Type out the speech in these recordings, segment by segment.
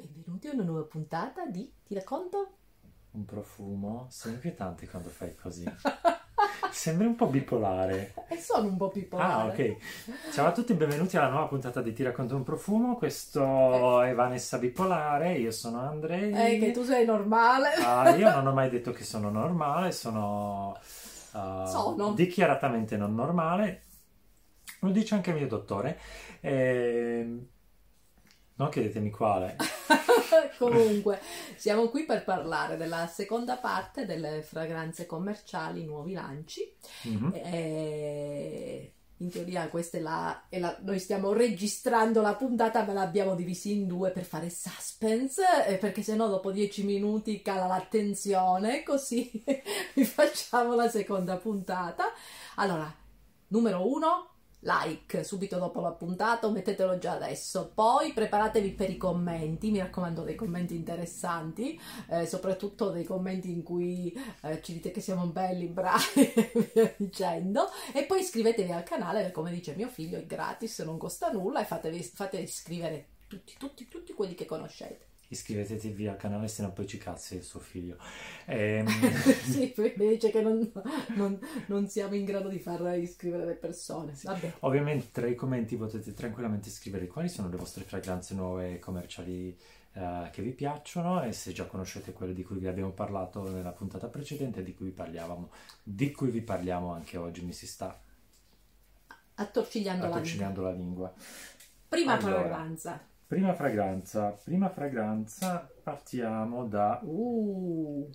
Benvenuti a una nuova puntata di Ti racconto? Un profumo? Sei inquietante quando fai così. Sembri un po' bipolare. E sono un po' bipolare. Ah, ok. Ciao a tutti, benvenuti alla nuova puntata di Ti racconto un profumo. Questo è Vanessa Bipolare, io sono Andrei. Eh, che tu sei normale. Ah, io non ho mai detto che sono normale, sono, uh, Sono. dichiaratamente non normale. Lo dice anche il mio dottore. Ehm, non chiedetemi quale. Comunque, siamo qui per parlare della seconda parte delle fragranze commerciali, nuovi lanci. Mhm. E in teoria questa è la, è la- Noi stiamo registrando la puntata, ma l'abbiamo divisa in due per fare suspense, eh, perché sennò dopo dieci minuti cala l'attenzione, così vi facciamo la seconda puntata. Allora, numero uno, like subito dopo la puntata, mettetelo già adesso. Poi preparatevi per i commenti, mi raccomando dei commenti interessanti, eh, soprattutto dei commenti in cui eh, ci dite che siamo belli, bravi e dicendo. E poi iscrivetevi al canale, come dice mio figlio è gratis, non costa nulla e fatevi, fate iscrivere tutti, tutti, tutti quelli che conoscete. Iscrivetevi al canale, se no poi ci cazzi il suo figlio. Ehm, sì, poi dice che non, non- non siamo in grado di far iscrivere le persone. Vabbè. Ovviamente tra i commenti potete tranquillamente scrivere quali sono le vostre fragranze nuove commerciali eh, che vi piacciono e se già conoscete quelle di cui vi abbiamo parlato nella puntata precedente di cui vi parlavamo, di cui vi parliamo anche oggi, mi si sta Attorcigliando la lingua. attorcigliando la lingua. Prima Allora. fragranza. Prima fragranza, prima fragranza partiamo da uh,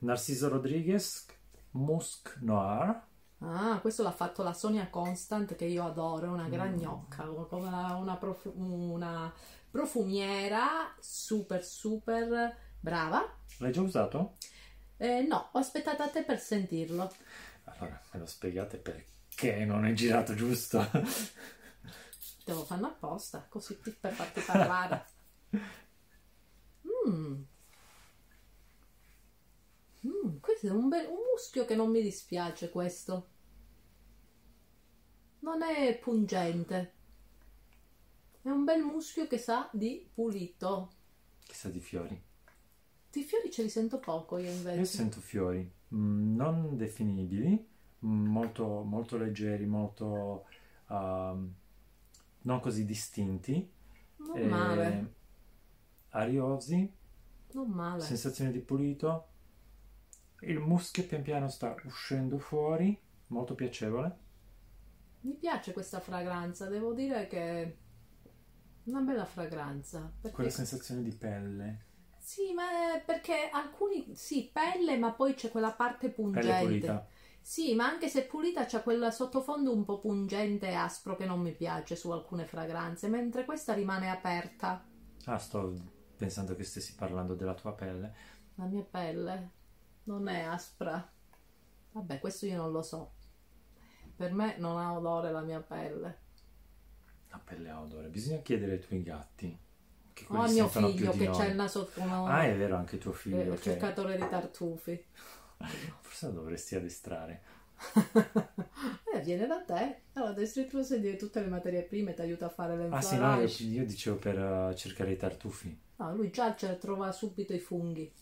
Narciso Rodriguez Musk Noir. Ah, questo l'ha fatto la Sonia Constant che io adoro, è una gran Mm. gnocca, una, una profu- una profumiera super super brava. L'hai già usato? Eh, no, ho aspettato a te per sentirlo. Allora, me lo spiegate perché non è girato giusto. Te lo fanno apposta, così per farti parlare. Mm. Mm, questo è un, bel, un muschio che non mi dispiace questo. Non è pungente. È un bel muschio che sa di pulito. Chissà di fiori. Di fiori ce li sento poco io Io invece. sento fiori mm, non definibili, molto, molto leggeri, molto ehm, non così distinti, Non eh, male, ariosi, non male. sensazione di pulito. Il muschio pian piano sta uscendo fuori, molto piacevole. Mi piace questa fragranza, devo dire che è una bella fragranza. Perché Quella sensazione di pelle, Sì, ma perché alcuni sì, pelle, ma poi c'è quella parte pelle pungente. pulita. Sì, ma anche se pulita c'è quel sottofondo un po' pungente e aspro che non mi piace su alcune fragranze, mentre questa rimane aperta. Ah, sto pensando che stessi parlando della tua pelle. La mia pelle non è aspra. Vabbè, questo io non lo so. Per me non ha odore la mia pelle. La pelle ha odore. Bisogna chiedere ai tuoi gatti. Che O quelli a mio figlio che noi. c'ha il naso come Ah, è vero, anche tuo eh, figlio. il che- cercatore di tartufi. Forse lo dovresti addestrare. eh, viene da te. Allora, dovresti tu sedere tutte le materie prime, ti aiuta a fare le Ah sì, no, io, io dicevo per eh, cercare i tartufi. No, lui già ce trova subito i funghi.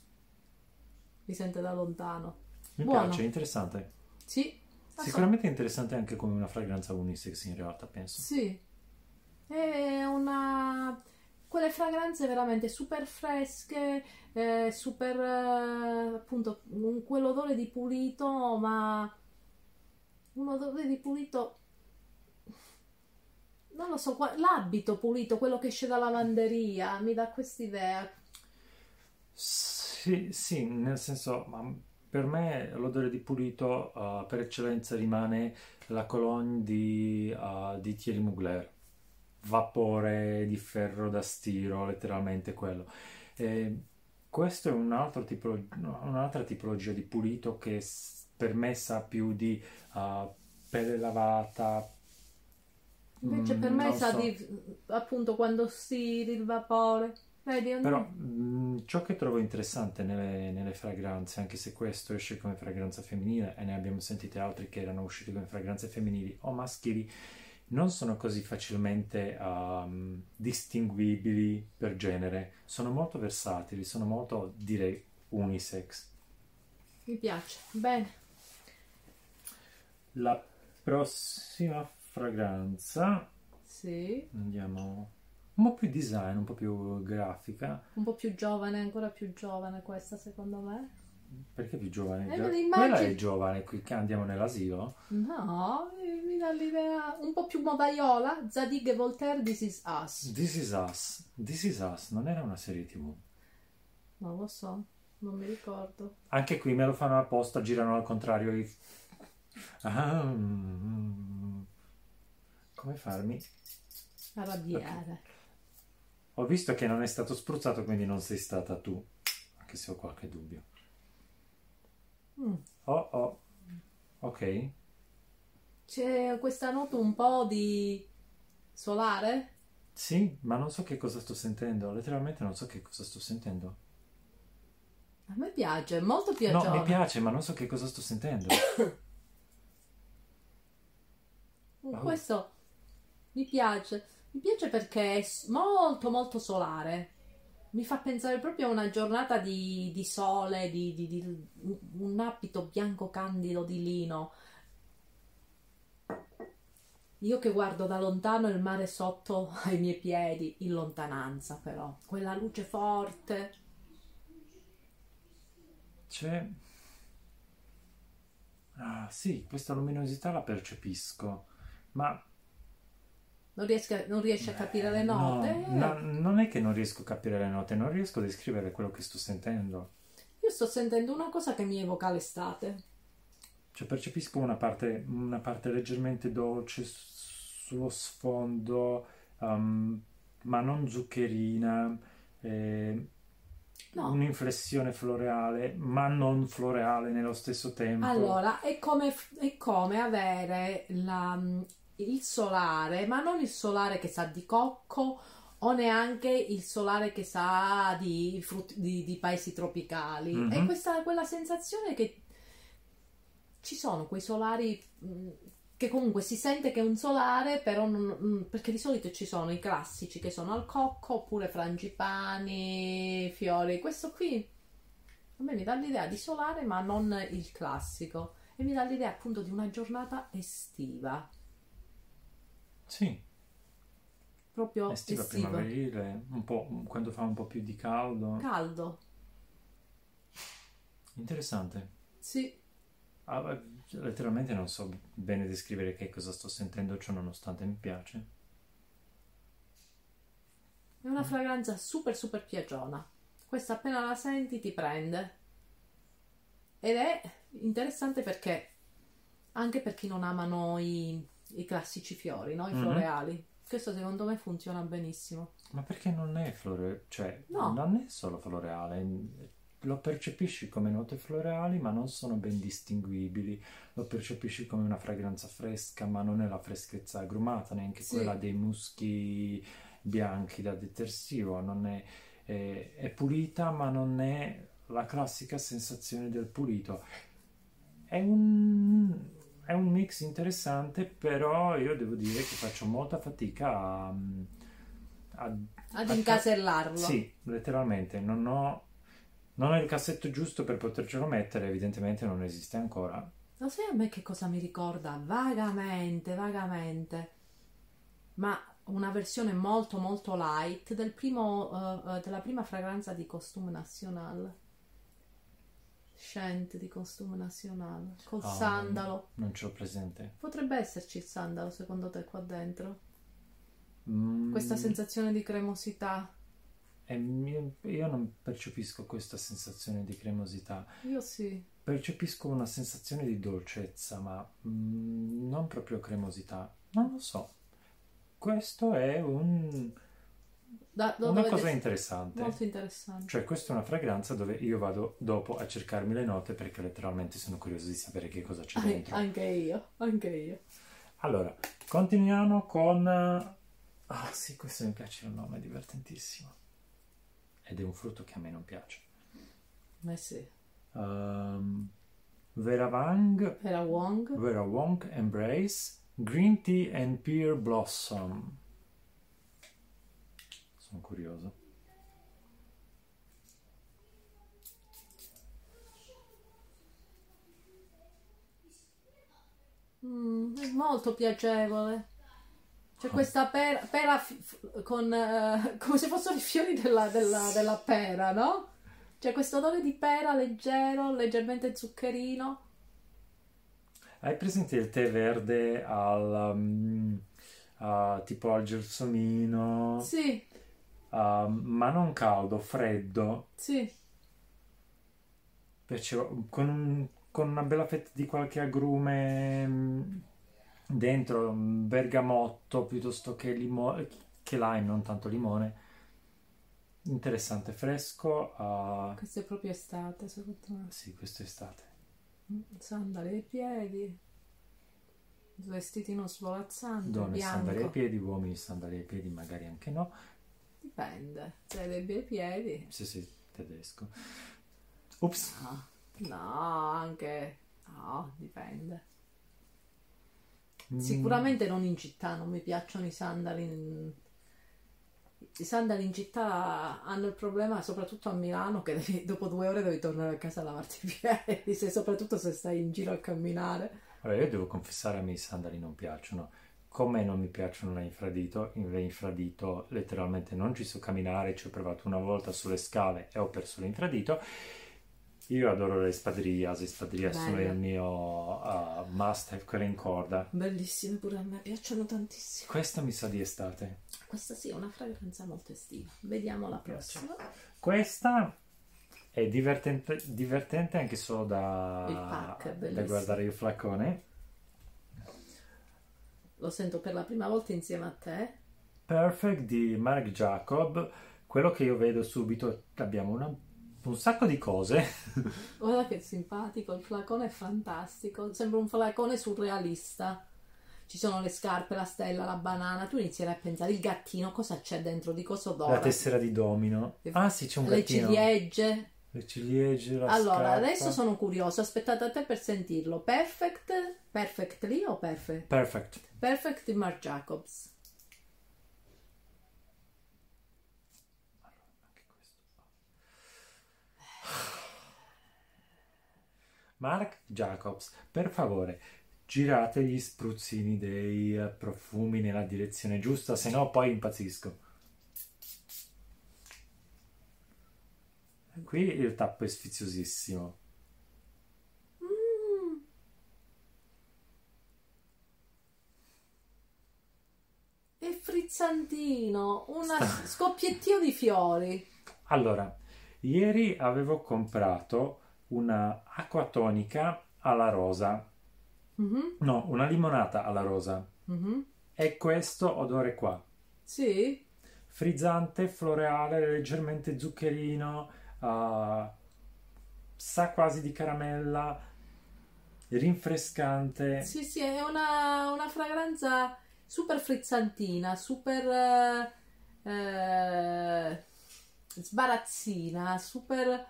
Li sente da lontano. Mi Buono. piace, è interessante. Sì. Ah, Sicuramente è interessante anche come una fragranza unisex in realtà, penso. Sì. È una... Quelle fragranze veramente super fresche, eh, super... eh, appunto, un- quell'odore di pulito, ma... Un odore di pulito... Non lo so, l'abito pulito, quello che esce dalla lavanderia, mi dà quest'idea. Sì, sì, nel senso, per me l'odore di pulito eh, per eccellenza rimane la cologne di, eh, di Thierry Mugler. Vapore di ferro da stiro, letteralmente quello. E questo è un altro tipo, un'altra tipologia di pulito che per me sa più di eh, pelle lavata. Invece Mm, per me sa so. di... appunto quando stiri il vapore. Vedi, Però mh, ciò che trovo interessante nelle, nelle fragranze, anche se questo esce come fragranza femminile e ne abbiamo sentite altre che erano uscite come fragranze femminili o maschili, non sono così facilmente um, distinguibili per genere, sono molto versatili, sono molto, direi, unisex. Mi piace, bene. La prossima fragranza, Sì, andiamo un po' più design, un po' più grafica. un po' più giovane, ancora più giovane questa secondo me. Perché più giovane? Eh, Quella è giovane, qui che andiamo nell'asilo? No, mi mi dà l'idea un po' più modaiola. Zadig e Voltaire, This is Us. This is Us. This is Us non era una serie tv. Non lo so, non mi ricordo. Anche qui me lo fanno apposta, girano al contrario. i- Ah, mm, come farmi? Arrabbiare. Ho visto che non è stato spruzzato, quindi non sei stata tu, anche se ho qualche dubbio. Mm. Oh, oh. Ok. C'è questa nota un po' di solare? Sì, ma non so che cosa sto sentendo. Letteralmente non so che cosa sto sentendo. A me piace, è molto No, piacevole. mi piace, ma non so che cosa sto sentendo. Questo mi piace. Mi piace perché è molto molto solare. Mi fa pensare proprio a una giornata di, di sole, di, di- di- un abito bianco candido di lino. Io che guardo da lontano il mare sotto ai miei piedi, in lontananza però. Quella luce forte. C'è... Ah, sì, questa luminosità la percepisco, ma Non, riesco non riesci a capire le note? Eh, No, no, non è che non riesco a capire le note, non riesco a descrivere quello che sto sentendo. Io sto sentendo una cosa che mi evoca l'estate. Cioè percepisco una parte, una parte leggermente dolce sullo sfondo, um, ma non zuccherina, eh, No. un'inflessione floreale, ma non floreale nello stesso tempo. Allora, è come, è come avere la- il solare, ma non il solare che sa di cocco o neanche il solare che sa di, frutti, di, di paesi tropicali. Mhm. È questa quella sensazione che ci sono quei solari mh, che comunque si sente che è un solare, però non- mh, perché di solito ci sono i classici che sono al cocco oppure frangipani, fiori. Questo qui a me mi dà l'idea di solare, ma non il classico. E mi dà l'idea appunto di una giornata estiva. Sì, Proprio estiva, estiva. primaverile, un po', quando fa un po' più di caldo. Caldo. Interessante. Sì. Ah, letteralmente non so bene descrivere che cosa sto sentendo, ciò nonostante mi piace. È una fragranza super super piagiona. Questa appena la senti ti prende. Ed è interessante perché anche per chi non amano i, i classici fiori, no? I Mhm. floreali. Questo secondo me funziona benissimo. Ma perché non è flore, cioè No. non è solo floreale, lo percepisci come note floreali ma non sono ben distinguibili, lo percepisci come una fragranza fresca ma non è la freschezza agrumata, neanche Sì. quella dei muschi bianchi da detersivo, non è, è- è pulita ma non è la classica sensazione del pulito. È un, è un mix interessante, però io devo dire che faccio molta fatica a, a Ad a- incasellarlo. sì, letteralmente, non ho, non ho il cassetto giusto per potercelo mettere, evidentemente non esiste ancora. Lo sai a me che cosa mi ricorda? Vagamente, vagamente. Ma una versione molto molto light del primo, eh, della prima fragranza di Costume National. Scent di Costume National. Col Ah, sandalo. Non ce l'ho presente. Potrebbe esserci il sandalo secondo te qua dentro? Mm, Questa sensazione di cremosità. mio- io non percepisco questa sensazione di cremosità, Io sì. percepisco una sensazione di dolcezza, ma mm, non proprio cremosità. Non lo so. Questo è un- Da, una cosa interessante. Molto interessante. Cioè, questa è una fragranza dove io vado dopo a cercarmi le note perché letteralmente sono curioso di sapere che cosa c'è dentro. anche io, anche io. Allora, continuiamo con... Ah sì, questo mi piace il nome, è divertentissimo. Ed è un frutto che a me non piace. Eh sì. Um, Vera Wang, Era Wong. Vera Wong Embrace Green Tea and Pear Blossom. Sono curioso. Mm, è molto piacevole. C'è questa pera, pera con, eh, come se fossero i fiori della, della- della pera, no? C'è questo odore di pera leggero, leggermente zuccherino. Hai presente il tè verde al, um, a- tipo al gelsomino? Sì, Ah, ma non caldo, freddo. sì. Con, un- con una bella fetta di qualche agrume mm, dentro, bergamotto piuttosto che, limo- che lime, non tanto limone. Interessante, fresco. ah, Questo è proprio estate, secondo me. sì, questo è estate. Mm, Sandali ai piedi, vestitino svolazzante, Donne sandali ai bianco. piedi, uomini sandali ai piedi, magari anche no. Dipende, se hai dei piedi. Sì, sì, tedesco. Ops. No, no, anche... No, dipende. Mm, Sicuramente non in città, non mi piacciono i sandali. in- I sandali in città hanno il problema, soprattutto a Milano, che devi- dopo due ore devi tornare a casa a lavarti i piedi, se- soprattutto se stai in giro a camminare. Allora, io devo confessare, a me i sandali non piacciono. Come non mi piacciono l'infradito, in infradito letteralmente non ci so camminare, ci ho provato una volta sulle scale e ho perso l'infradito. Io adoro le spadrillas, le spadrillas sono il mio uh, must have, quelle in corda. Bellissime pure a me, piacciono tantissimo. Questa mi sa di estate. Questa sì è una fragranza molto estiva. Vediamo la prossima. Questa è divertente, divertente anche solo da, pack da guardare il flacone. Lo sento per la prima volta insieme a te. Perfect di Marc Jacob, quello che io vedo subito, abbiamo una- un sacco di cose. Guarda che simpatico, il flacone è fantastico. Sembra un flacone surrealista. Ci sono le scarpe, la stella, la banana. Tu inizierai a pensare, il gattino, cosa c'è dentro? Di cosa La odora? tessera di domino. Ah sì, c'è un Le gattino. ciliegie. Le ciliegie, la Allora, scarpa. adesso sono curiosa. Aspettate a te per sentirlo. Perfect? Perfectly o perfect? Perfect. Perfect di Marc Jacobs. Marc Jacobs, per favore, girate gli spruzzini dei eh, profumi nella direzione giusta, se no poi impazzisco. Qui il tappo è sfiziosissimo. Mm. È frizzantino, una scoppiettio di fiori. Allora, ieri avevo comprato una acqua tonica alla rosa, Mhm, no, una limonata alla rosa. mhm. E questo odore qua. Sì, frizzante, floreale, leggermente zuccherino, ah, sa quasi di caramella, rinfrescante. sì, sì, è una, una fragranza super frizzantina, super eh, eh, sbarazzina, super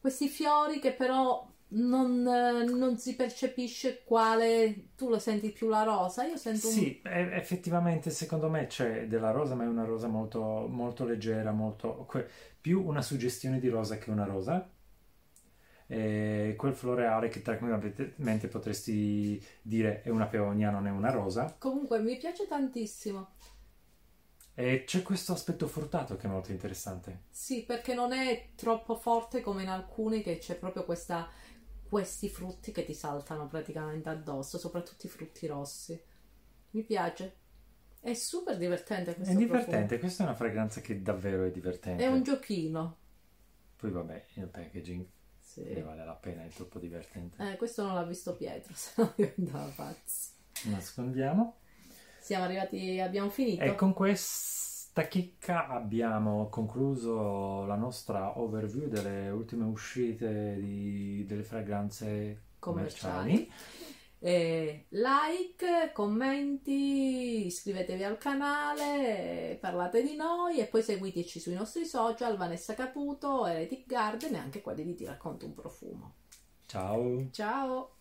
questi fiori che però non, non si percepisce quale tu lo senti più la rosa. Io sento un Sì, e- effettivamente secondo me c'è della rosa, ma è una rosa molto, molto leggera, molto, più una suggestione di rosa che una rosa. E quel floreale che tranquillamente potresti dire è una peonia, non è una rosa. Comunque mi piace tantissimo. E c'è questo aspetto fruttato che è molto interessante. Sì, perché non è troppo forte come in alcuni che c'è proprio questa, questi frutti che ti saltano praticamente addosso, soprattutto i frutti rossi. Mi piace. È super divertente È questo divertente, questa è una fragranza che davvero è divertente. profumo. È un giochino. Poi vabbè, il packaging Sì. ne vale la pena, è troppo divertente. Eh, questo non l'ha visto Pietro, se no diventava pazzo. Nascondiamo. Siamo arrivati, abbiamo finito. E con questa chicca abbiamo concluso la nostra overview delle ultime uscite di- delle fragranze commerciali. commerciali. Eh, like, commenti, iscrivetevi al canale, parlate di noi e poi seguiteci sui nostri social, Vanessa Caputo, Heretic Garden e anche quelli di Ti racconto un profumo. Ciao! Ciao!